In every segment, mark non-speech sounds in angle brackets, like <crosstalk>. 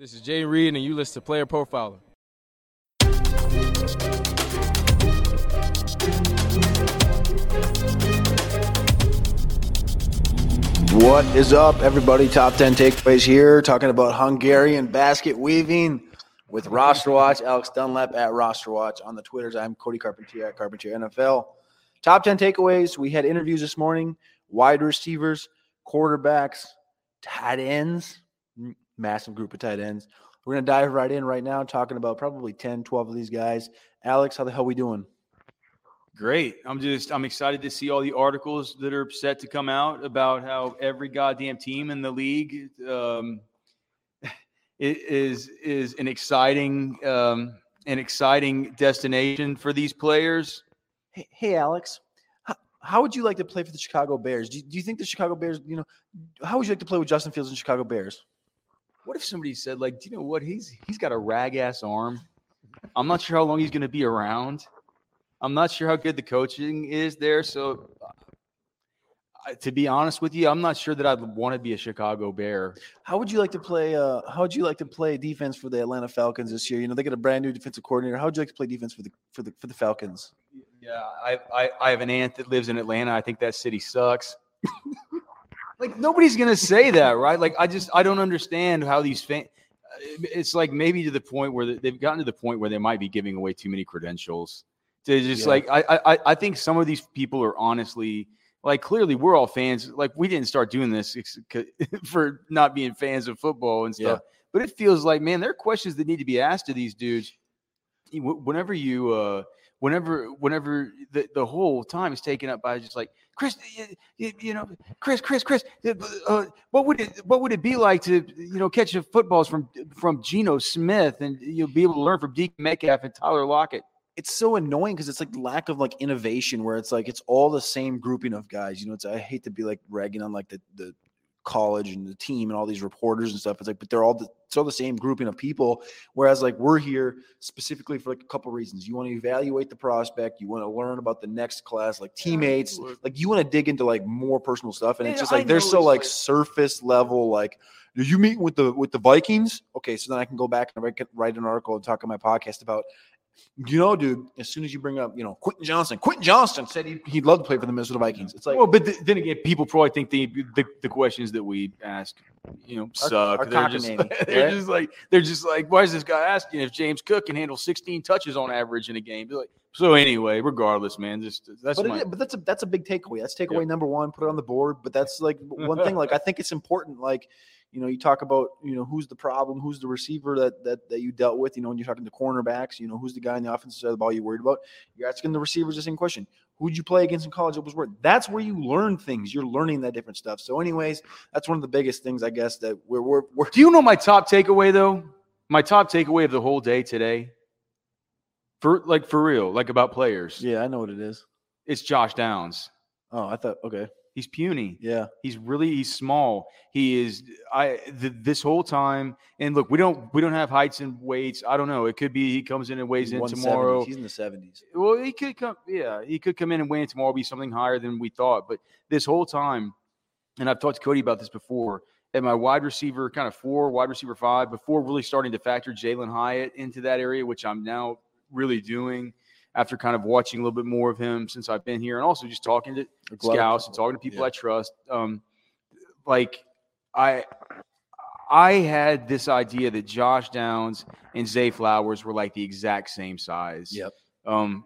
This is Jay Reed, and you listen to Player Profiler. What is up, everybody? Top 10 takeaways here, talking about Hungarian basket weaving with Roster Watch. Alex Dunlap at Roster Watch on the Twitters. I'm Cody Carpentier at Carpentier NFL. Top 10 takeaways. We had interviews this morning wide receivers, quarterbacks, tight ends, massive group of tight ends. We're going to dive right in right now, talking about probably 10, 12 of these guys. Alex, how the hell we doing? Great. I'm just I'm excited to see all the articles that are set to come out about how every goddamn team in the league um, <laughs> is is an exciting um, an exciting destination for these players. Hey, hey Alex, how, how, would you like to play for the Chicago Bears? Do you, do you think the Chicago Bears, you know, how would you like to play with Justin Fields and Chicago Bears? What if somebody said, like, do you know what? He's he's got a rag ass arm. I'm not sure how long he's going to be around. I'm not sure how good the coaching is there. So, uh, to be honest with you, I'm not sure that I'd want to be a Chicago Bear. How would you like to play? Uh, how would you like to play defense for the Atlanta Falcons this year? You know, they got a brand new defensive coordinator. How would you like to play defense for the for the for the Falcons? Yeah, I I, I have an aunt that lives in Atlanta. I think that city sucks. <laughs> like nobody's gonna say that, right? Like I just I don't understand how these fans. It's like maybe to the point where they've gotten to the point where they might be giving away too many credentials. To just yeah. like I, I I think some of these people are honestly like clearly we're all fans. Like we didn't start doing this <laughs> for not being fans of football and stuff. Yeah. But it feels like man, there are questions that need to be asked to these dudes. Whenever you uh whenever whenever the, the whole time is taken up by just like Chris, you, you know, Chris, Chris, Chris, uh, what would it what would it be like to you know catch the footballs from from Geno Smith and you'll be able to learn from DK Metcalf and Tyler Lockett? It's so annoying because it's like lack of like innovation where it's like it's all the same grouping of guys. You know, it's I hate to be like ragging on like the the college and the team and all these reporters and stuff. It's like, but they're all the, it's all the same grouping of people. Whereas like we're here specifically for like a couple reasons. You want to evaluate the prospect. You want to learn about the next class, like teammates. Like you want to dig into like more personal stuff. And it's just like they're so like, like surface level. Like, do you meet with the with the Vikings? Okay, so then I can go back and write, write an article and talk on my podcast about you know, dude, as soon as you bring up, you know, Quentin Johnson, Quentin Johnston said he, he'd love to play for the Minnesota Vikings. It's like, well, but th- then again, people probably think the, the, the questions that we ask, you know, suck. Are, are they're, just, <laughs> they're right? just like, they're just like, why is this guy asking if James Cook can handle 16 touches on average in a game? Like, so anyway, regardless, man, just that's but, my, but that's a that's a big takeaway. That's takeaway number one. Put it on the board. But that's like one thing. Like I think it's important. Like you know, you talk about, you know, who's the problem, who's the receiver that that that you dealt with, you know, when you're talking to cornerbacks, you know, who's the guy in the offensive side of the ball you're worried about. You're asking the receivers the same question. Who'd you play against in college? It was worth. That's where you learn things. You're learning that different stuff. So, anyways, that's one of the biggest things, I guess, that we're we're, we're Do you know my top takeaway though? My top takeaway of the whole day today. For like for real, like about players. Yeah, I know what it is. It's Josh Downs. Oh, I thought okay. He's puny. Yeah. He's really he's small. He is I the, this whole time and look, we don't we don't have heights and weights. I don't know. It could be he comes in and weighs in tomorrow. He's in the 70s. Well, he could come yeah, he could come in and weigh in tomorrow be something higher than we thought, but this whole time and I've talked to Cody about this before. At my wide receiver, kind of four, wide receiver five, before really starting to factor Jalin Hyatt into that area, which I'm now really doing after kind of watching a little bit more of him since I've been here, and also just talking to scouts and talking to people yeah. I trust. Um, like I, I had this idea that Josh Downs and Zay Flowers were like the exact same size. Yep. Um,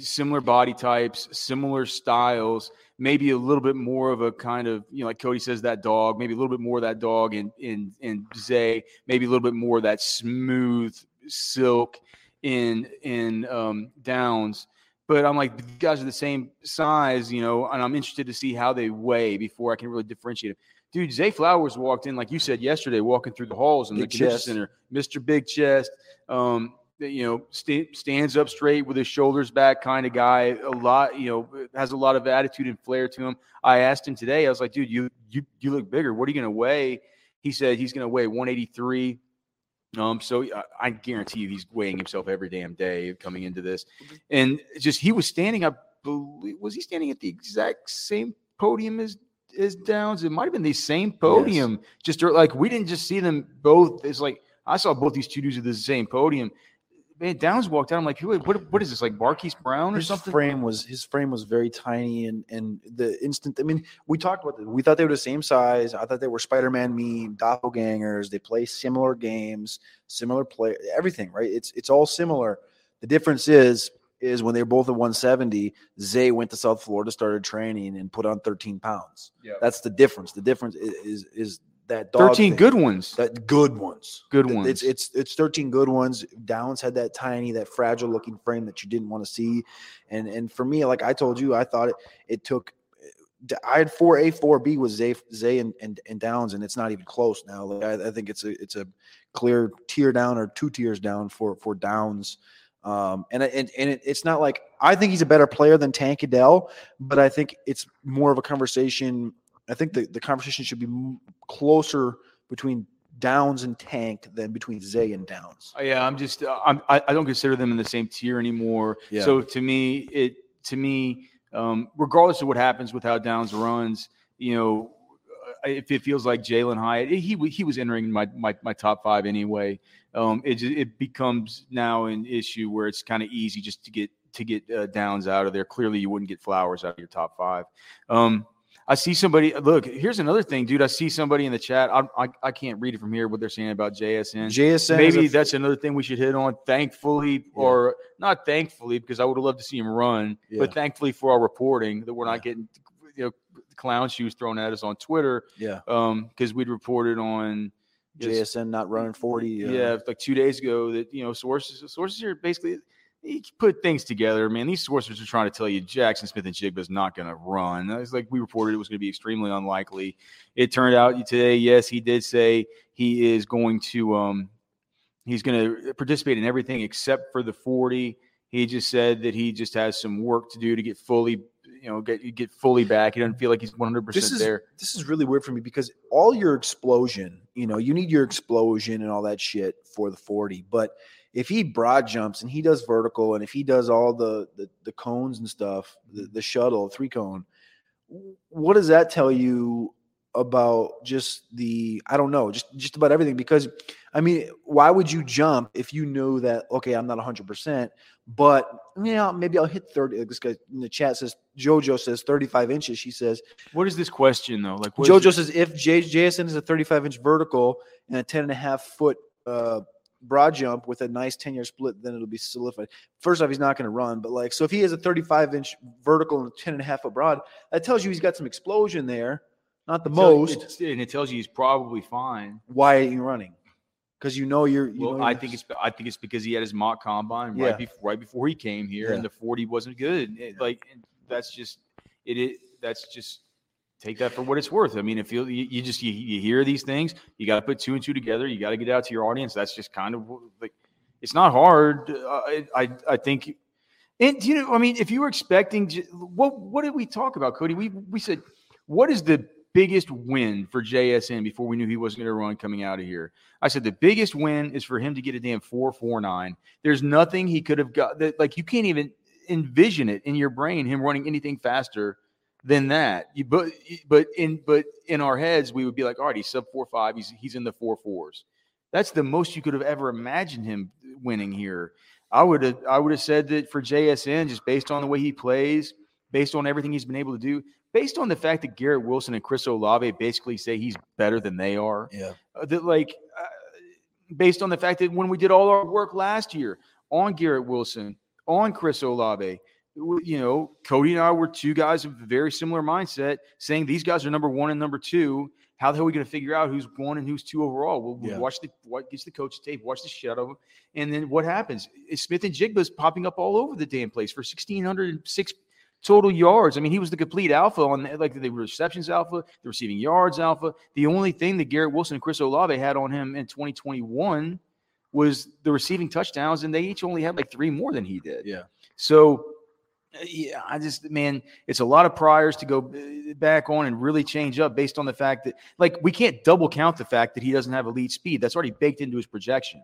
similar body types, similar styles, maybe a little bit more of a kind of, you know, like Cody says, that dog, maybe a little bit more of that dog in in in Zay, maybe a little bit more of that smooth silk in in um, Downs. But I'm like, the guys are the same size, you know, and I'm interested to see how they weigh before I can really differentiate them. dude, Zay Flowers walked in like you said yesterday, walking through the halls in Big the chest. center, Mister Big Chest. Um, you know, sta- stands up straight with his shoulders back, kind of guy. A lot, you know, has a lot of attitude and flair to him. I asked him today. I was like, dude, you you you look bigger. What are you going to weigh? He said he's going to weigh 183. Um, so I, I guarantee you, he's weighing himself every damn day coming into this. And just he was standing up. Was he standing at the exact same podium as as Downs? It might have been the same podium. Just like we didn't just see them both. It's like I saw both these two dudes at the same podium. Man, Downs walked out. I'm like, what, what, what is this? Like Marquise Brown or his something? frame was his frame was very tiny and and the instant i mean we talked about this we thought they were the same size i thought they were spider-man meme doppelgangers they play similar games similar play everything right it's it's all similar the difference is is when they were both at 170 zay went to south florida started training and put on 13 pounds Yeah. that's the difference the difference is is, is that dog 13 thing. good ones. that good ones Good ones. It's it's it's 13 good ones. Downs had that tiny, that fragile looking frame that you didn't want to see. And and for me, like I told you, I thought it it took I had four A, four B with Zay, Zay and, and and Downs, and it's not even close now. Like I, I think it's a it's a clear tier down or two tiers down for for Downs. Um, and and and it, it's not like I think he's a better player than Tank Dell, but I think it's more of a conversation. I think the, the conversation should be m- closer between Downs and Tank than between Zay and Downs. Uh, Yeah, I'm just uh, I'm, I, I don't consider them in the same tier anymore. Yeah. So to me, it to me, um, regardless of what happens with how Downs runs, you know, uh, if it feels like Jalin Hyatt, he he was entering my my, my top five anyway. Um, it it becomes now an issue where it's kind of easy just to get to get uh, Downs out of there. Clearly, you wouldn't get Flowers out of your top five. Um, I see somebody. Look, here's another thing, dude. I see somebody in the chat. I, I, I can't read it from here. What they're saying about JSN. JSN Maybe a- that's another thing we should hit on. Thankfully, or not thankfully, because I would have loved to see him run, Yeah. but thankfully for our reporting that we're not getting you know clown shoes thrown at us on Twitter yeah. um because we'd reported on JSN not running 40. yeah, like two days ago that you know sources sources are basically you put things together, man. These sources are trying to tell you Jaxon Smith-Njigba is not going to run. It's like we reported it was going to be extremely unlikely. It turned out today, yes, he did say he is going to um he's going to participate in everything except for the 40. He just said that he just has some work to do to get fully, you know, get get fully back. He doesn't feel like he's 100% there. this is really weird for me because all your explosion, you know, you need your explosion and all that shit for the 40. But if he broad jumps and he does vertical and if he does all the the, the cones and stuff, the, the shuttle, three cone, what does that tell you about just the I don't know, just just about everything? Because I mean, why would you jump if you know that okay, I'm not 100, percent but yeah, maybe I'll hit 30. This guy in the chat says JoJo says 35 inches. She says What is this question though? Like JoJo says if J- JSN is a 35 inch vertical and a 10 and a half foot uh, broad jump with a nice 10 year split, then it'll be solidified. First off, he's not going to run, but like, so if he has a 35 inch vertical and a 10 and a half foot broad, that tells you he's got some explosion there. Not the most. and it tells you he's probably fine. Why are you running? Because you know you're. You Well, know I you're- think it's I think it's because he had his mock combine Yeah. right before right before he came here, and the forty wasn't good. It- Like that's just it, it. That's just take that for what it's worth. I mean, if you you, just you, you hear these things, you got to put two and two together. You got to get out to your audience. That's just kind of like it's not hard. Uh, I I, I think. And you know, I mean, if you were expecting, what what did we talk about, Cody? We we said, what is the biggest win for JSN before we knew he wasn't going to run coming out of here? I said the biggest win is for him to get a damn four four nine. There's nothing he could have got that like you can't even envision it in your brain him running anything faster than that. You, but but in but in our heads we would be like, all right, he's sub four five. He's he's in the four fours. That's the most you could have ever imagined him winning here. I would have I would have said that for JSN, just based on the way he plays, based on everything he's been able to do, based on the fact that Garrett Wilson and Chris Olave basically say he's better than they are. Yeah. Uh, that like uh, based on the fact that when we did all our work last year on Garrett Wilson, on Chris Olave, you know, Cody and I were two guys of a very similar mindset, saying these guys are number one and number two. How the hell are we going to figure out who's one and who's two overall? We'll, Yeah. watch the what gets the coach tape, watch the shit out of them, and then what happens? Is Smith-Njigba's popping up all over the damn place for sixteen hundred six total yards. I mean, he was the complete alpha on the, like the receptions alpha, the receiving yards alpha. The only thing that Garrett Wilson and Chris Olave had on him in 2021 was the receiving touchdowns, and they each only had like three more than he did. Yeah. So, yeah, I just man, it's a lot of priors to go uh, back on and really change up based on the fact that like we can't double count the fact that he doesn't have elite speed. That's already baked into his projection.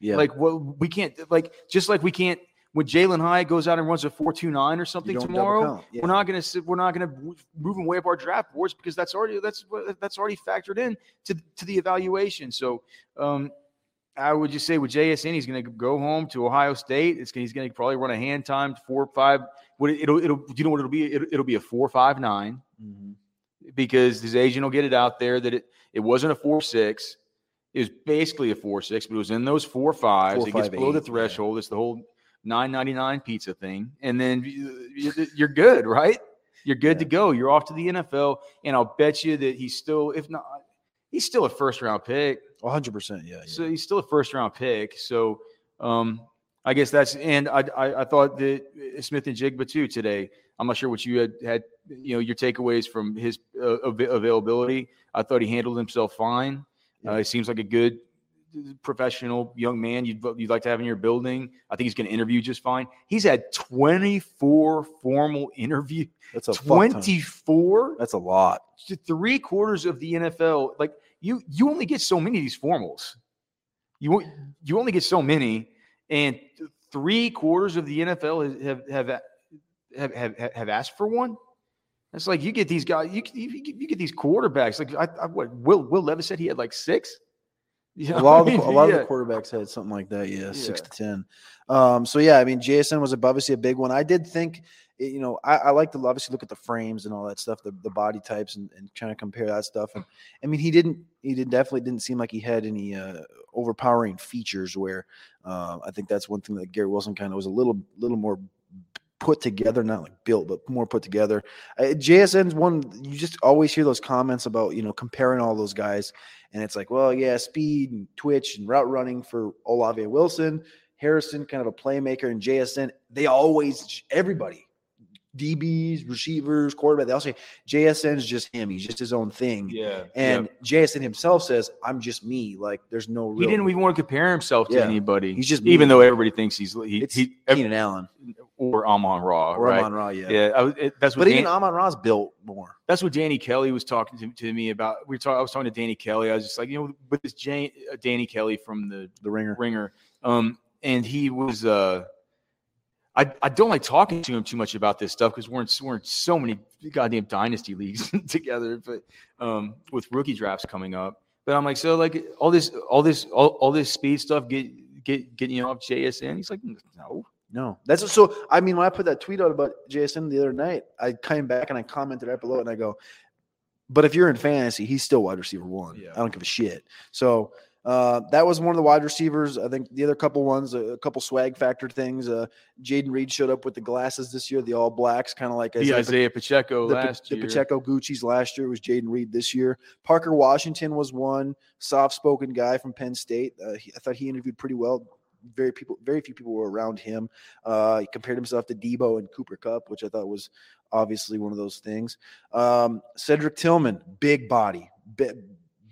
Yeah. Like well, we can't like just like we can't when Jalin Hyatt goes out and runs a four two nine or something tomorrow. Yeah. We're not gonna sit, we're not gonna move him way up our draft boards because that's already that's what- that's already factored in to to the evaluation. So um, I would just say with JSN, he's going to go home to Ohio State. It's he's going to probably run a hand timed four five. What it, it'll it'll do you know what it'll be? It'll, it'll be a four five nine Mhm. because his agent will get it out there that it it wasn't a four six. It was basically a four six, but it was in those four fives. Four, it gets five, below the eight, yeah. threshold. It's the whole nine ninety nine pizza thing, and then you- you- you're good, right? You're good to go. You're off to the NFL, and I'll bet you that he's still, if not, he's still a first round pick. 100%. Yeah. yeah. So he's still a first round pick. So um, I guess that's and I, I I thought that Smith-Njigba too today. I'm not sure what you had had you know your takeaways from his uh, av- availability. I thought he handled himself fine. Uh, he seems like a good professional young man you'd you'd like to have in your building. I think he's going to interview just fine. He's had 24 formal interview. That's a 24 That's a lot. three quarters of the NFL, like you, you only get so many of these formals. You you only get so many, and three quarters of the NFL have have have have, have asked for one. It's like you get these guys, you you, you get these quarterbacks. Like I, I what Will Will Levis said he had like six. <laughs> You know a lot of I the, a lot Yeah. of the quarterbacks had something like that. Yeah, six to ten. Um, so yeah, I mean, JSN was obviously a big one. I did think, it- you know, I, I like to obviously look at the frames and all that stuff, the, the body types, and, and trying to compare that stuff. And I mean, he didn't, he did definitely didn't seem like he had any uh, overpowering features. Where uh, I think that's one thing that Garrett Wilson kind of was a little, little more put together, not like built, but more put together. Uh, JSN's one. You just always hear those comments about you know comparing all those guys, and it's like, well, yeah, speed and twitch and route running for Olave Wilson, Harrison, kind of a playmaker, and JSN. They always everybody. DBs, receivers, quarterback. They all say JSN's just him. He's just his own thing. Yeah, And JSN himself says, "I'm just me. Like there's no real." he didn't even want to compare himself to Yeah. anybody. He's just even though everybody thinks he's he, It's he Keenan Allen or Amon Ra, or right? Amon Ra. Yeah. Yeah, I it, that's what But Dan- even Amon Ra's built more. that's what Danny Kelly was talking to, to me about. We were talking. I was talking to Danny Kelly. I was just like, you know, with this Jane, uh, Danny Kelly from the The ringer. Ringer, um, and he was. uh I, I don't like talking to him too much about this stuff because we're in, we're in so many goddamn dynasty leagues <laughs> together, but um, with rookie drafts coming up. But I'm like, so like all this, all this, all, all this speed stuff get get getting you off JSN. He's like, no, No, that's so. I mean, when I put that tweet out about JSN the other night, I came back and I commented right below and I go, "But if you're in fantasy, he's still wide receiver one. Yeah. I don't give a shit." So uh, that was one of the wide receivers. I think the other couple ones, a couple swag factor things. Uh, Jayden Reed showed up with the glasses this year, the all blacks, kind of like the Isaiah Isaiah Pacheco the, last the year. Pacheco Gucci's last year was Jayden Reed this year. Parker Washington was one soft-spoken guy from Penn State. Uh, he, I thought he interviewed pretty well. Very people, very few people were around him. Uh, he compared himself to Deebo and Cooper Kupp, which I thought was obviously one of those things. Um, Cedric Tillman, big body, bi-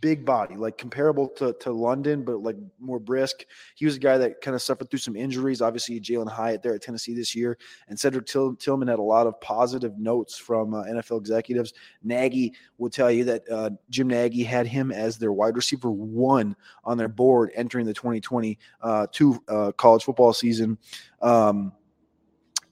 big body, like comparable to, to London, but like more brisk. He was a guy that kind of suffered through some injuries. Obviously, Jalin Hyatt there at Tennessee this year, and Cedric Till- Tillman had a lot of positive notes from uh, NFL executives. Nagy will tell you that uh, Jim Nagy had him as their wide receiver one on their board entering the 2022 uh, college football season. Um,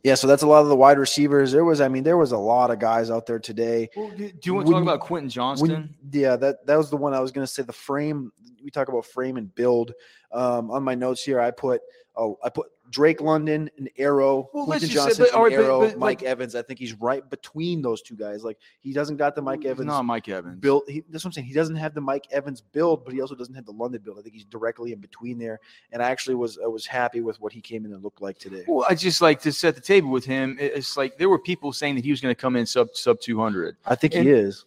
yeah, so that's a lot of the wide receivers. There was, I mean, there was a lot of guys out there today. Well, do you want to talk about Quentin When- Johnston? yeah, that that was the one I was going to say. The frame we talk about frame and build. Um, on my notes here, I put oh, I put Drake London and Arrow, Well, Quentin just say- Johnson, but- right, Arrow, but, Mike like- Evans. I think he's right between those two guys. Like he doesn't got the Mike Evans not Mike Evans. build. He, that's what I'm saying. He doesn't have the Mike Evans build, but he also doesn't have the London build. I think he's directly in between there. And I actually was I was happy with what he came in and looked like today. Well, I just like to set the table with him. It's like there were people saying that he was going to come in sub sub two hundred. I think and- he is.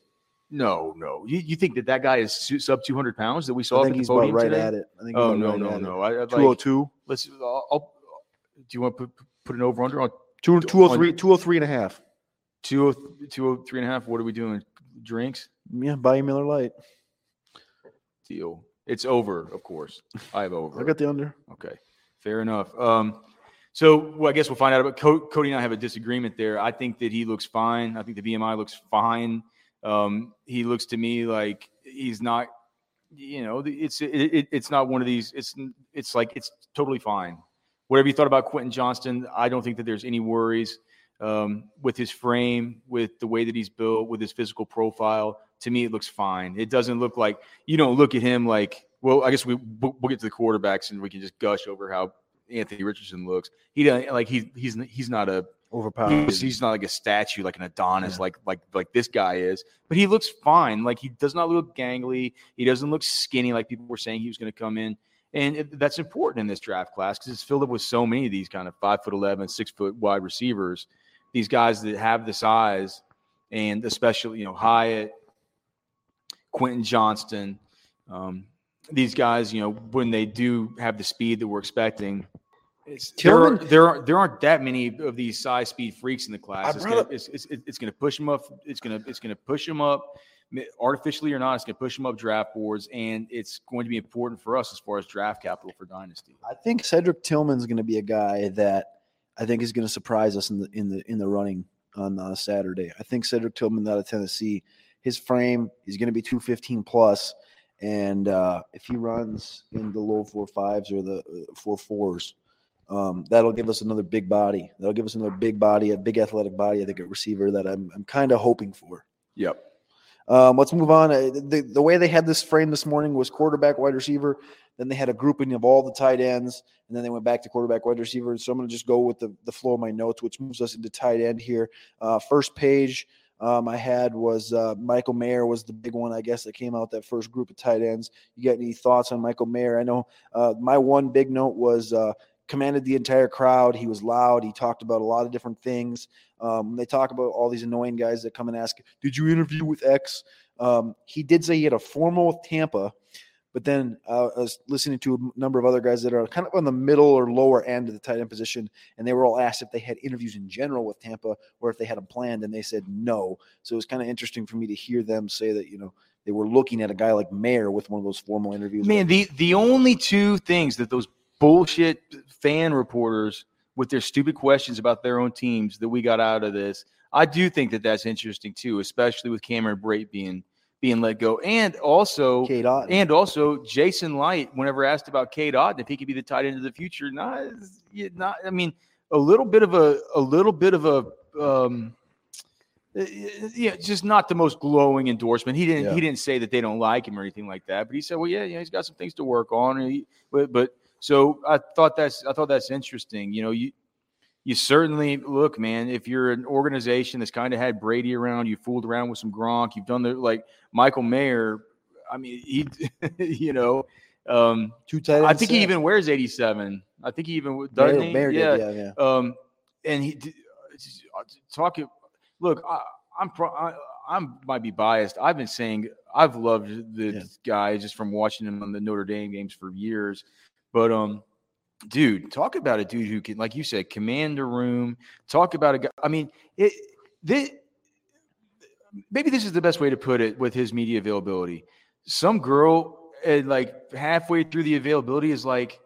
No, no. You, you think that that guy is sub two hundred pounds that we saw I think he's about right today? at it. I think Oh no, right no, no. I, I'd Two oh like, let's. I'll, I'll- you want to put, put an over under on? Two, 203, 203 and a half. Two, two, three and a half. What are we doing? Drinks? Yeah, buy you Miller Lite. Deal. It's over, of course. I have over. I got the under. Okay, fair enough. Um, so well, I guess we'll find out about Co- Cody and I have a disagreement there. I think that he looks fine. I think the VMI looks fine. Um, he looks to me like he's not. You know, it's it, it, it's not one of these. It's it's like it's totally fine. Whatever you thought about Quentin Johnston, I don't think that there's any worries um, with his frame, with the way that he's built, with his physical profile. To me, it looks fine. It doesn't look like you don't look at him like. Well, I guess we we'll get to the quarterbacks and we can just gush over how Anthony Richardson looks. He doesn't like he's he's he's not a Overpowered. He's, he's not like a statue, like an Adonis, yeah. like like like this guy is. But he looks fine. Like he does not look gangly. He doesn't look skinny, like people were saying he was going to come in. And it, that's important in this draft class because it's filled up with so many of these kind of five foot 11, six foot wide receivers. These guys that have the size, and especially you know Hyatt, Quentin Johnston, um, these guys, you know, when they do have the speed that we're expecting, there, are, there, are, there aren't that many of these size speed freaks in the class. It's gonna, it's, it's, it's gonna, push them up. It's gonna it's gonna push them up artificially or not. It's gonna push them up draft boards, and it's going to be important for us as far as draft capital for dynasty. I think Cedric Tillman's going to be a guy that I think is going to surprise us in the in the in the running on uh, Saturday. I think Cedric Tillman out of Tennessee, his frame, he's going to be two fifteen. And uh, if he runs in the low four fives or the uh, four fours, um, that'll give us another big body. That'll give us another big body, a big athletic body. I think a receiver that I'm I'm kind of hoping for. Yep. Um, let's move on. Uh, the, the way they had this frame this morning was quarterback, wide receiver. Then they had a grouping of all the tight ends, and then they went back to quarterback, wide receiver. So I'm going to just go with the, the flow of my notes, which moves us into tight end here. Uh, first page um, I had was uh, Michael Mayer was the big one, I guess, that came out that first group of tight ends. You got any thoughts on Michael Mayer? I know uh, my one big note was uh, commanded the entire crowd. He was loud. He talked about a lot of different things. Um, they talk about all these annoying guys that come and ask, "Did you interview with X?" Um, he did say he had a formal with Tampa, but then uh, I was listening to a number of other guys that are kind of on the middle or lower end of the tight end position, and they were all asked if they had interviews in general with Tampa or if they had them planned, and they said no. So it was kind of interesting for me to hear them say that you know they were looking at a guy like Mayer with one of those formal interviews. Man, the the only two things that those bullshit fan reporters with their stupid questions about their own teams that we got out of this. I do think that that's interesting too, especially with Cameron Brate being being let go, and also and also Jason Licht. Whenever asked about Cade Otton, if he could be the tight end of the future, not not. I mean, a little bit of a a little bit of a. Um, yeah, just not the most glowing endorsement. He didn't. Yeah. He didn't say that they don't like him or anything like that. But he said, "Well, yeah, yeah, he's got some things to work on." He, but, but so I thought that's I thought that's interesting. You know, you you certainly look, man. If you're an organization that's kind of had Brady around, you fooled around with some Gronk, you've done the like Michael Mayer. I mean, he, <laughs> you know, um, two tight. I think set. he even wears 87. I think he even doesn't. Mayer, Mayer yeah. Did, yeah, yeah. Um, and he talking. Look, I, I'm pro, I, I'm might be biased. I've been saying I've loved the yeah. guy just from watching him on the Notre Dame games for years. But um, dude, talk about a dude who can, like you said, command a room. Talk about a guy. I mean, it. This, maybe this is the best way to put it with his media availability. Some girl, uh, like halfway through the availability, is like,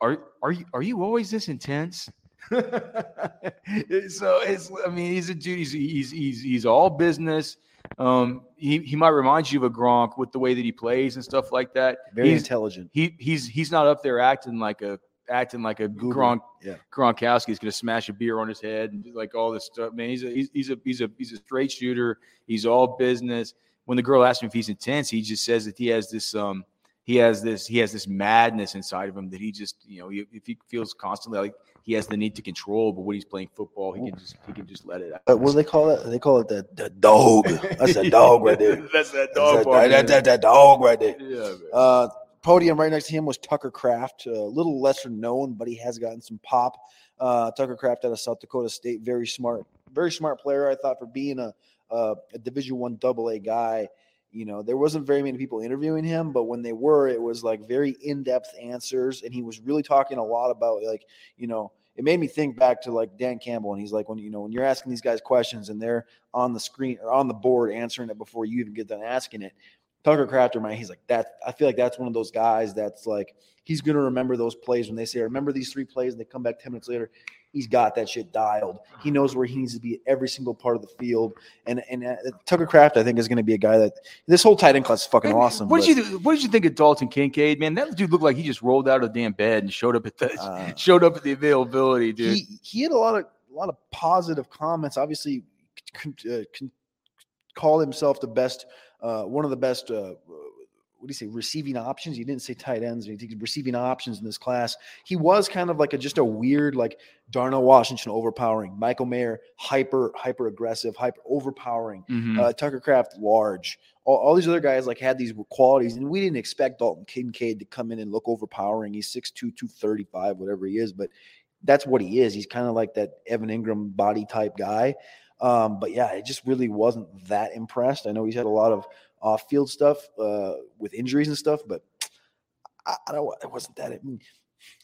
"Are are you are you always this intense?" <laughs> so it's. I mean, he's a dude. He's he's he's, he's all business. Um, he, he might remind you of a Gronk with the way that he plays and stuff like that. Very he's, intelligent. He he's he's not up there acting like a acting like a Google. Gronk. Yeah. Gronkowski is going to smash a beer on his head and like all this stuff. Man, he's a he's, he's a he's a he's a straight shooter. He's all business. When the girl asks him if he's intense, he just says that he has this um he has this he has this madness inside of him that he just you know if he feels constantly like he has the need to control, but when he's playing football, he can just he can just let it out. Uh, what do they call it? They call it the, the dog. That's a <laughs> dog right there. <laughs> That's that dog. That's that, that, that, that, dog right there. Yeah. Uh, podium right next to him was Tucker Kraft, a little lesser known, but he has gotten some pop. Uh, Tucker Kraft out of South Dakota State, very smart, very smart player. I thought for being a a, a Division One Double A guy you know there wasn't very many people interviewing him but when they were it was like very in-depth answers and he was really talking a lot about like you know it made me think back to like Dan Campbell, and he's like, when you know, when you're asking these guys questions and they're on the screen or on the board answering it before you even get done asking it. Tucker Crafter, man, he's like that. I feel like that's one of those guys that's like he's gonna remember those plays when they say, "Remember these three plays," and they come back ten minutes later. He's got that shit dialed. He <sighs> knows where he needs to be at every single part of the field. And and uh, Tucker Kraft, I think, is going to be a guy that this whole tight end class is fucking awesome. What but, did you What did you think of Dalton Kincaid, man? That dude looked like he just rolled out of the damn bed and showed up at the Uh, <laughs> showed up at the availability, dude. he he had a lot of a lot of positive comments. Obviously, con, uh, con, called himself the best, uh, one of the best. Uh, what do you say? Receiving options. He didn't say tight ends. He receiving options in this class. He was kind of like a just a weird, like Darnell Washington overpowering, Michael Mayer hyper hyper aggressive, hyper overpowering, Mhm. uh, Tucker Kraft large. All, all these other guys like had these qualities, and we didn't expect Dalton Kincaid to come in and look overpowering. He's 6'2", 235, whatever he is, but that's what he is. He's kind of like that Evan Engram body type guy. Um, but yeah, it just really wasn't that impressed. I know he's had a lot of off field stuff uh, with injuries and stuff, but I, I don't. It wasn't that. I mean,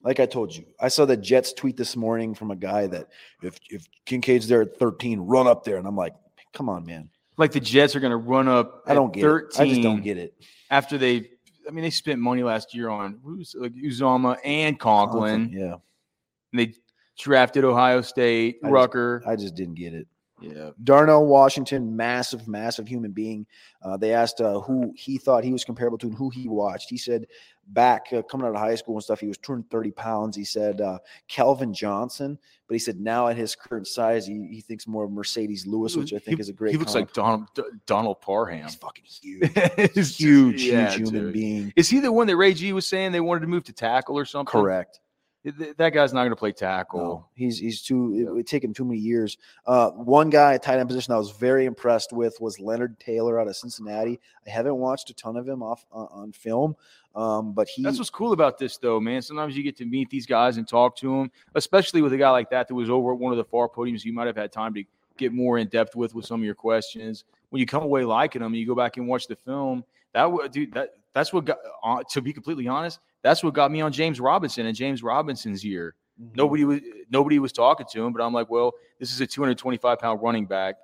like I told you, I saw the Jets tweet this morning from a guy that if if Kincaid's there at 13, run up there, and I'm like, come on, man. like the Jets are going to run up. I don't get 13 it. I just don't get it. after they. I mean, they spent money last year on who's like Uzomah and Conklin. Yeah, And they drafted Ohio State, I just- Rucker. I just didn't get it. Yeah, Darnell Washington, massive, massive human being. Uh, they asked uh, who he thought he was comparable to and who he watched. He said back uh, coming out of high school and stuff, he was 230 pounds. He said uh, Calvin Johnson, but he said now at his current size, he, he thinks more of Marcedes Lewis, which I think He- is a great. He looks comp. like Donald D- Donald Parham. he's fucking <laughs> huge, He's huge, yeah, huge human dude. being. Is he the one that Ray G was saying they wanted to move to tackle or something? Correct. Th- That guy's not going to play tackle. No, he's he's too. It would take him too many years. Uh, one guy at tight end position I was very impressed with was Leonard Taylor out of Cincinnati. I haven't watched a ton of him off uh, on film, um, but he. That's what's cool about this, though, man. Sometimes you get to meet these guys and talk to them, especially with a guy like that that was over at one of the far podiums. You might have had time to get more in depth with with some of your questions. When you come away liking them, you go back and watch the film. That would, dude. That that's what got. Uh, to be completely honest, that's what got me on James Robinson and James Robinson's year. Mhm. Nobody was nobody was talking to him, but I'm like, well, this is a 225 pound running back.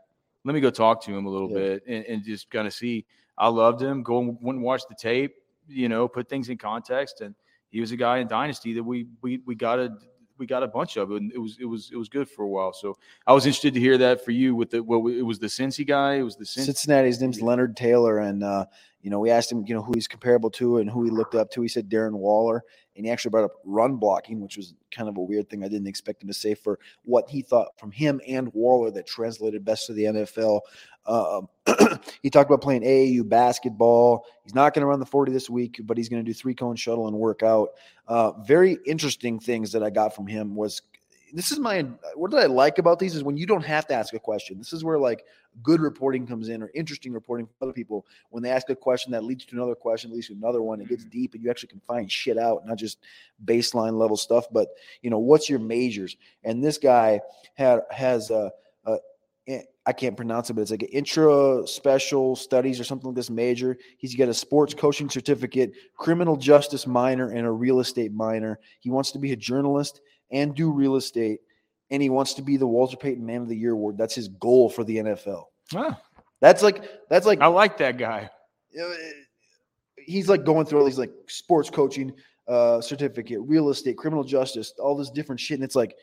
Let me go talk to him a little Yeah. bit and, and just kind of see. I loved him. Go and went and watch the tape. You know, put things in context, and he was a guy in Dynasty that we we we got a we got a bunch of, and it was it was it was good for a while. So I was interested to hear that for you with the well, it was the Cincy guy. It was the Cincy. Cincinnati's name's Leonard Taylor, and uh, you know we asked him, you know, who he's comparable to and who he looked up to. He said Darren Waller, and he actually brought up run blocking, which was kind of a weird thing. I didn't expect him to say for what he thought from him and Waller that translated best to the NFL. Um, <clears throat> he talked about playing AAU basketball. He's not going to run the 40 this week, but he's going to do three cone shuttle and work out. Uh, very interesting things that I got from him was this is my what did I like about these is when you don't have to ask a question. This is where like good reporting comes in or interesting reporting from other people when they ask a question that leads to another question, leads to another one. It gets mm-hmm. deep and you actually can find shit out, not just baseline level stuff, but you know, what's your majors? And this guy had has a, a eh, I can't pronounce it, but it's like an intra special studies or something like this major. He's got a sports coaching certificate, criminal justice minor, and a real estate minor. He wants to be a journalist and do real estate, and he wants to be the Walter Payton Man of the Year award. That's his goal for the NFL. Ah, That's like that's like I like that guy. uh, he's like going through all these like sports coaching uh certificate, real estate, criminal justice, all this different shit, and it's like.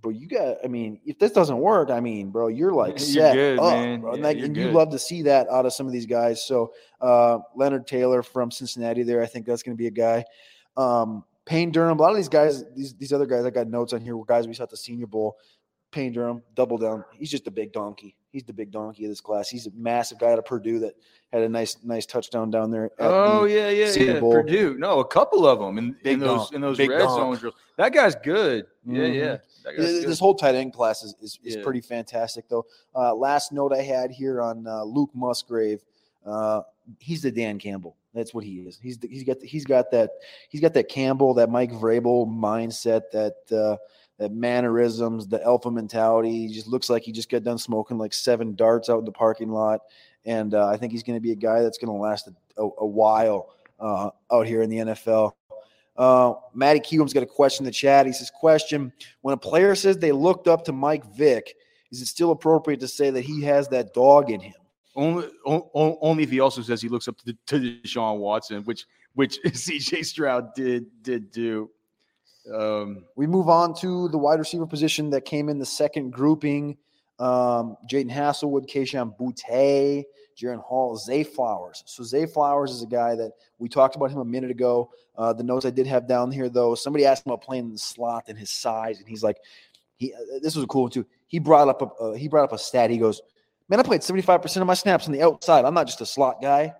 Bro, you got. I mean, if this doesn't work, I mean, bro, you're like <laughs> You're set good, up, man. bro. And, like, you're and you love to see that out of some of these guys. So, uh, Leonard Taylor from Cincinnati, there, I think that's going to be a guy. Um, Payne Durham, a lot of these guys, these these other guys, I got notes on here were guys we saw at the Senior Bowl. Payne Durham, double down. He's just a big donkey. He's the big donkey of this class. He's a massive guy out of Purdue that had a nice nice touchdown down there. at Oh the- yeah, yeah, Senior yeah. Bowl. Purdue. No, a couple of them in, in those in those Big red donk. zone drills. That guy's good. Yeah, Mhm. yeah. That guy's good. This whole tight end class is, is, is Yeah. pretty fantastic, though. Uh, last note I had here on uh, Luke Musgrave. Uh, he's the Dan Campbell. That's what he is. He's the, he's got the, he's got that he's got that Campbell, that Mike Vrabel mindset, that uh, that mannerisms, the alpha mentality. He just looks like he just got done smoking like seven darts out in the parking lot, and uh, I think he's going to be a guy that's going to last a, a, a while uh, out here in the NFL. Uh, Matty Kiewham's got a question in the chat. He says, "Question: When a player says they looked up to Mike Vick, is it still appropriate to say that he has that dog in him?" Only, o- only if he also says he looks up to, to Deshaun Watson, which which <laughs> CJ Stroud did did do. Um, We move on to the wide receiver position that came in the second grouping. Um, Jadon Haselwood, Keishan Butte, Jaron Hall, Zay Flowers. So Zay Flowers is a guy that we talked about him a minute ago. Uh, the notes I did have down here, though, somebody asked him about playing in the slot and his size, and he's like, he. Uh, this was a cool one too. He brought up a uh, he brought up a stat. He goes, "Man, I played seventy five percent of my snaps on the outside. I'm not just a slot guy."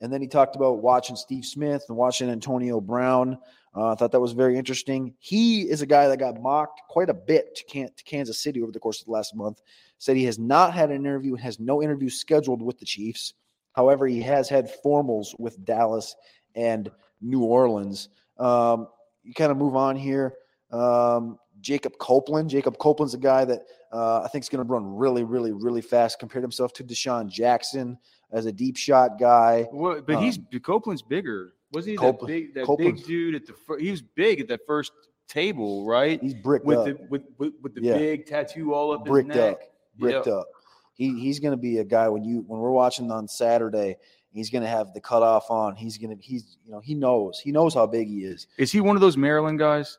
And then he talked about watching Steve Smith and watching Antonio Brown. Uh, I thought that was very interesting. He is a guy that got mocked quite a bit to, Kansas City over the course of the last month. Said he has not had an interview has no interview scheduled with the Chiefs. However, he has had formals with Dallas and New Orleans. Um, you kind of move on here. Um, Jacob Copeland. Jacob Copeland's a guy that uh, I think is going to run really, really, really fast. Compared himself to DeSean Jackson as a deep shot guy. but he's Copeland's bigger. Wasn't he Copeland- that big that Copeland's- big dude at the fir- he was big at that first table, right? He's bricked With up. the with, with, with the Yeah. big tattoo all up Bricked his neck. up. bricked Yeah. up. He he's going to be a guy when you when we're watching on Saturday. He's going to have the cutoff on. He's going to he's you know he knows he knows how big he is. Is he one of those Maryland guys?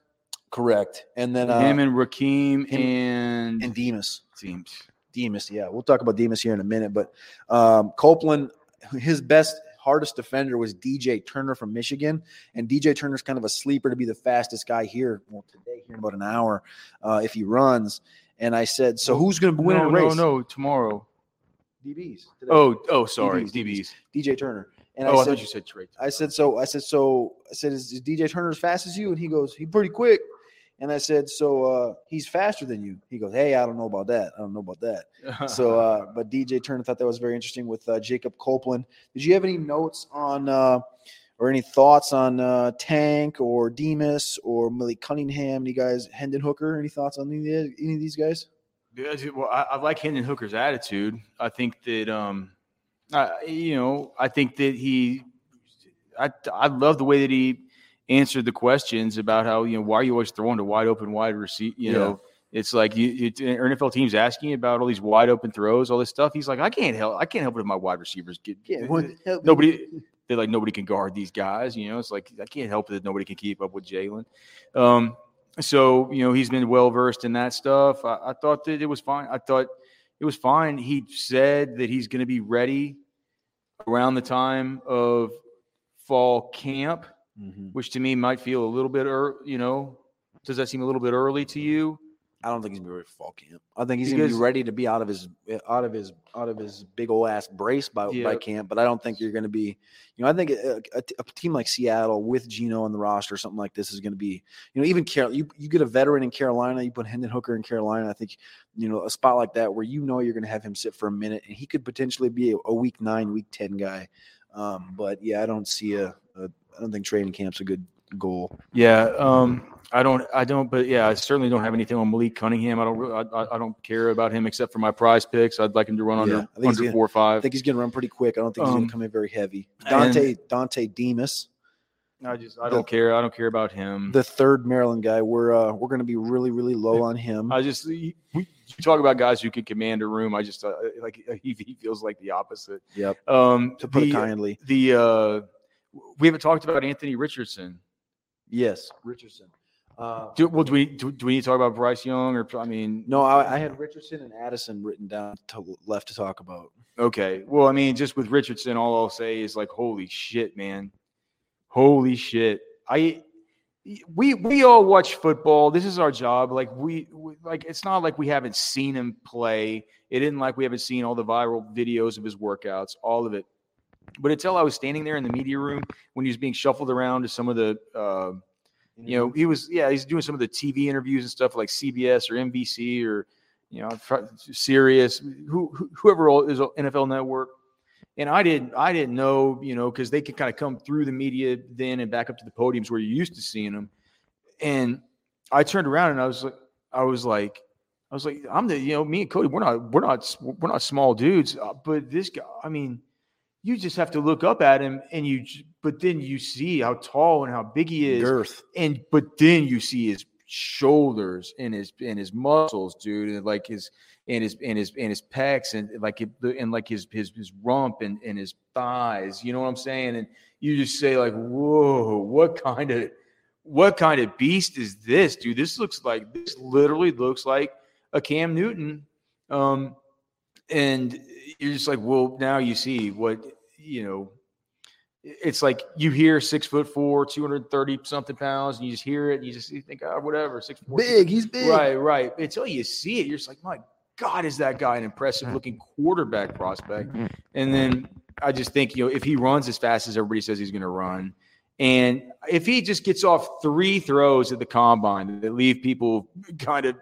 Correct. And then uh, Him and Raheem him and, and Demus. teams. Demus, yeah, we'll talk about Demus here in a minute. But um, Copeland, his best, hardest defender was DJ Turner from Michigan, and DJ Turner's kind of a sleeper to be the fastest guy here. Well, today here in about an hour, uh, if he runs. And I said, so who's going to win no, a race? no, no, tomorrow. DBs. today. Oh, oh, sorry, DBs, DBs. DJ Turner. And oh, I I said, thought you said Trey. I said, so I said, so I said, is, is DJ Turner as fast as you? And he goes, he pretty quick. And I said, so uh, he's faster than you. He goes, hey, I don't know about that. I don't know about that. <laughs> So, uh, but DJ Turner thought that was very interesting with uh, Jacob Copeland. Did you have any notes on uh, or any thoughts on uh, Tank or Demus or Malik Cunningham? Any guys, Hendon Hooker? Any thoughts on any, of any of these guys? Yeah, well, I, I like Hendon Hooker's attitude. I think that, um, I, you know, I think that he, I, I love the way that he answered the questions about how you know why are you always throwing to wide open wide receive. You Yeah. know, it's like you, you NFL teams asking about all these wide open throws, all this stuff. He's like, I can't help, I can't help it if my wide receivers get nobody. They're like nobody can guard these guys. You know, it's like I can't help it that nobody can keep up with Jalin. Um, so you know he's been well versed in that stuff. I, I thought that it was fine. I thought it was fine. He said that he's going to be ready around the time of fall camp, Mhm. which to me might feel a little bit, ear you know, does that seem a little bit early to you? I don't think he's gonna be ready for fall camp. I think he's gonna be ready to be out of his out of his out of his big old ass brace by, by camp. But I don't think you're gonna be. You know, I think a, a, a team like Seattle with Geno on the roster, or something like this, is gonna be. You know, even Carol, you you get a veteran in Carolina, you put Hendon Hooker in Carolina. I think you know a spot like that where you know you're gonna have him sit for a minute, and he could potentially be a, a week nine, week ten guy. Um, but yeah, I don't see a, a. I don't think training camp's a good goal. Yeah, um, I don't, I don't, but yeah, I certainly don't have anything on Malik Cunningham. I don't, really, I, I- don't care about him except for my prize picks. I'd like him to run Yeah, under I think he's under gonna- four or five. I think he's gonna run pretty quick. I don't think he's Um, gonna come in very heavy. and- Dontay Dontay Demus. I just, I the- don't care. I don't care about him. the third Maryland guy. We're uh, we're going to be really really low on him. I just, we- you talk about guys who can command a room. I just uh, like <laughs> he, he feels like the opposite. Yep. Um, To put the, it kindly, the uh, we haven't talked about Anthony Richardson. yes, Richardson. Uh, Do, well, do we do, do we need to talk about Bryce Young or I mean, no, I, I had Richardson and Addison written down to left to talk about. Okay. Well, I mean, just with Richardson, all I'll say is like, holy shit, man. Holy shit. I we we all watch football. This is our job. Like we, we like it's not like we haven't seen him play. It isn't like we haven't seen all the viral videos of his workouts, all of it. But until I was standing there in the media room when he was being shuffled around to some of the uh, you know, he was yeah, he's doing some of the TV interviews and stuff like CBS or NBC or you know, Sirius, who, who- whoever is NFL Network. And I didn't, I didn't know, you know, because they could kind of come through the media then and back up to the podiums where you're used to seeing them. And I turned around and I was like, I was like, I was like, I'm the, you know, me and Cody, we're not, we're not, we're not small dudes, uh, but this guy, I mean, you just have to look up at him and you but then you see how tall and how big he is Girth. and but then you see his shoulders and his and his muscles dude and like his and his and his and his pecs and like and like his his his rump and, and his thighs you know what i'm saying and you just say like whoa what kind of what kind of beast is this dude this looks like this literally looks like a cam newton um and you're just like well now you see what you know it's like you hear six foot four 230 something pounds and you just hear it and you just you think oh whatever six four Big. He's big. right right until you see it you're just like my god is that guy an impressive looking <laughs> quarterback prospect mm-hmm. and then i just think you know if he runs as fast as everybody says he's going to run and if he just gets off three throws at the combine that leave people <laughs> kind of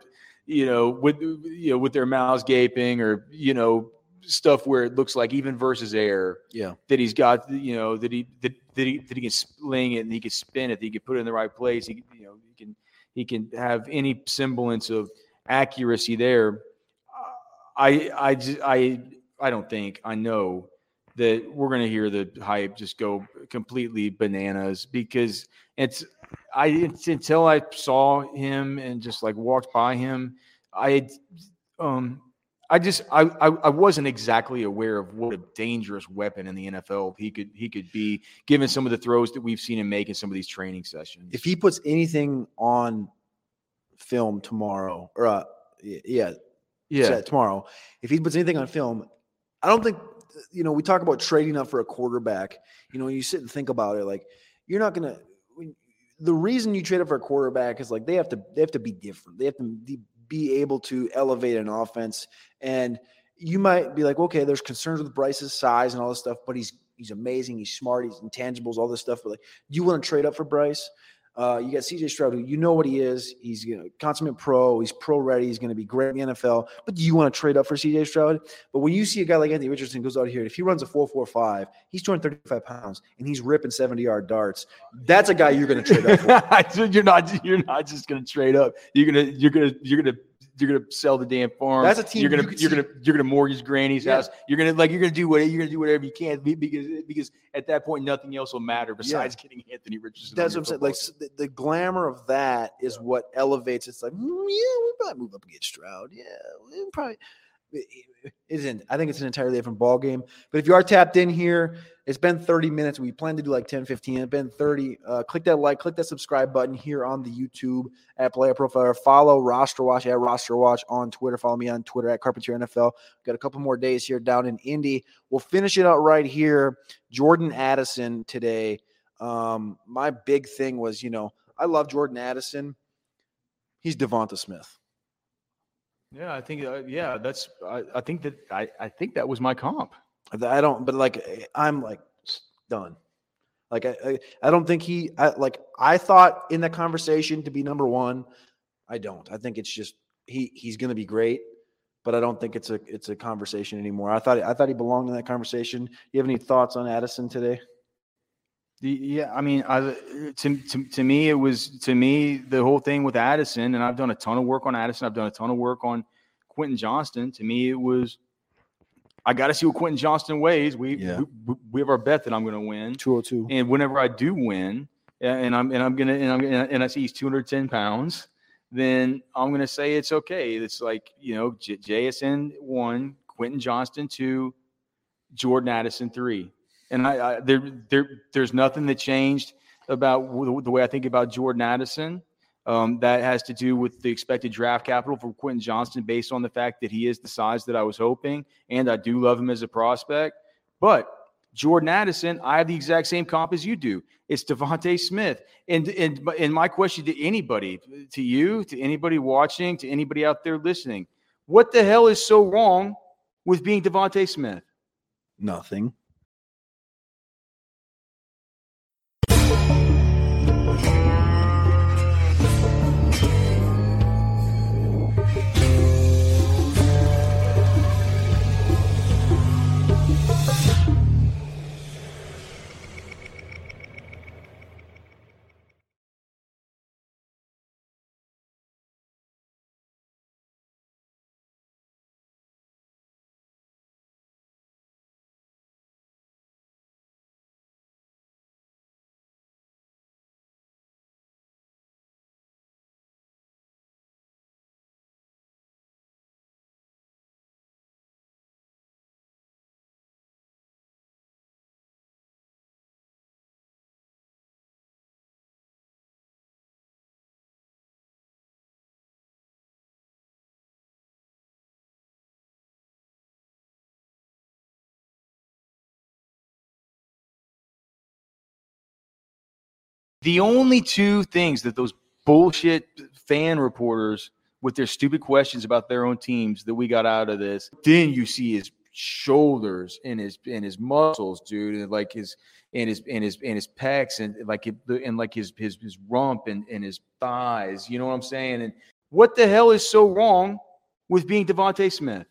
you know with you know with their mouths gaping or you know stuff where it looks like even versus air Yeah. that he's got, you know, that he that, that he that he can sling it and he can spin it, that he can put it in the right place. He you know, he can he can have any semblance of accuracy there. I I I I don't think I know that we're going to hear the hype just go completely bananas because it's I it's until I saw him and just like walked by him, I um I just I, I I wasn't exactly aware of what a dangerous weapon in the NFL he could he could be given some of the throws that we've seen him make in some of these training sessions. If he puts anything on film tomorrow, or uh, yeah, yeah, tomorrow, if he puts anything on film, I don't think you know. We talk about trading up for a quarterback. You know, you sit and think about it. Like you're not gonna. The reason you trade up for a quarterback is like they have to they have to be different. They have to be, able to elevate an offense. And you might be like, okay, there's concerns with Bryce's size and all this stuff, but he's he's amazing. He's smart. He's intangibles, all this stuff. But like, you want to trade up for Bryce? Uh, you got CJ Stroud, who you know what he is. He's you know, consummate pro. He's pro ready. He's going to be great in the NFL. But do you want to trade up for CJ Stroud? But when you see a guy like Anthony Richardson goes out here, if he runs a 4.45, he's 235 pounds and he's ripping 70 yard darts. That's a guy you're going to trade up for. <laughs> you're not you're not just going to trade up. You're gonna you're gonna you're gonna you're gonna sell the damn farm. That's a team You're gonna you you're gonna you're gonna mortgage Granny's Yeah. house. You're gonna like you're gonna do whatever you're gonna do whatever you can because because at that point nothing else will matter besides getting Anthony Richardson. on That's what I'm saying. Like the, the glamour of that is what elevates. It's like, "Mm, yeah, we probably move up and get Stroud. Yeah, we probably. Isn't. I think it's an entirely different ball game. But if you are tapped in here, it's been 30 minutes. We plan to do like 10, 15. It's been 30. Uh, click that like, click that subscribe button here on the YouTube at Player Profiler. Follow Roster Watch at Roster Watch on Twitter. Follow me on Twitter at Carpentier NFL. Got a couple more days here down in Indy. We'll finish it out right here. Jordan Addison today. Um, my big thing was, you know, I love Jordan Addison. He's DeVonta Smith. Yeah, I think uh, yeah, that's I, I think that I, I think that was my comp. I don't, but like eh, I'm like done. Like I, I, don't think he. I, like I thought in that conversation to be number one. I don't. I think it's just he. He's going to be great, but I don't think it's a it's a conversation anymore. I thought I thought he belonged in that conversation. You have any thoughts on Addison today? Yeah, I mean, I, to, to to me, it was to me the whole thing with Addison, and I've done a ton of work on Addison. I've done a ton of work on Quentin Johnston. To me, it was I got to see what Quentin Johnston weighs. We Yeah. we, we have our bet that I'm going to win, Two hundred two. and whenever I do win, and I'm and I'm gonna and I'm and I see he's 210 pounds, then I'm gonna say it's okay. It's like you know, J- JSN one, Quentin Johnston two, Jordan Addison three, and I, I there there there's nothing that changed about the way I think about Jordan Addison. Um, that has to do with the expected draft capital for Quentin Johnston, based on the fact that he is the size that I was hoping, and I do love him as a prospect. But Jordan Addison, I have the exact same comp as you do. It's DeVonta Smith. And, and, and my question to anybody, to you, to anybody watching, to anybody out there listening, what the hell is so wrong with being DeVonta Smith? Nothing. The only two things that those bullshit fan reporters with their stupid questions about their own teams that we got out of this, then you see his shoulders and his and his muscles, dude, and like his and his and his and his pecs and like and like his his his rump and, and his thighs. You know what I'm saying? And what the hell is so wrong with being DeVonta Smith?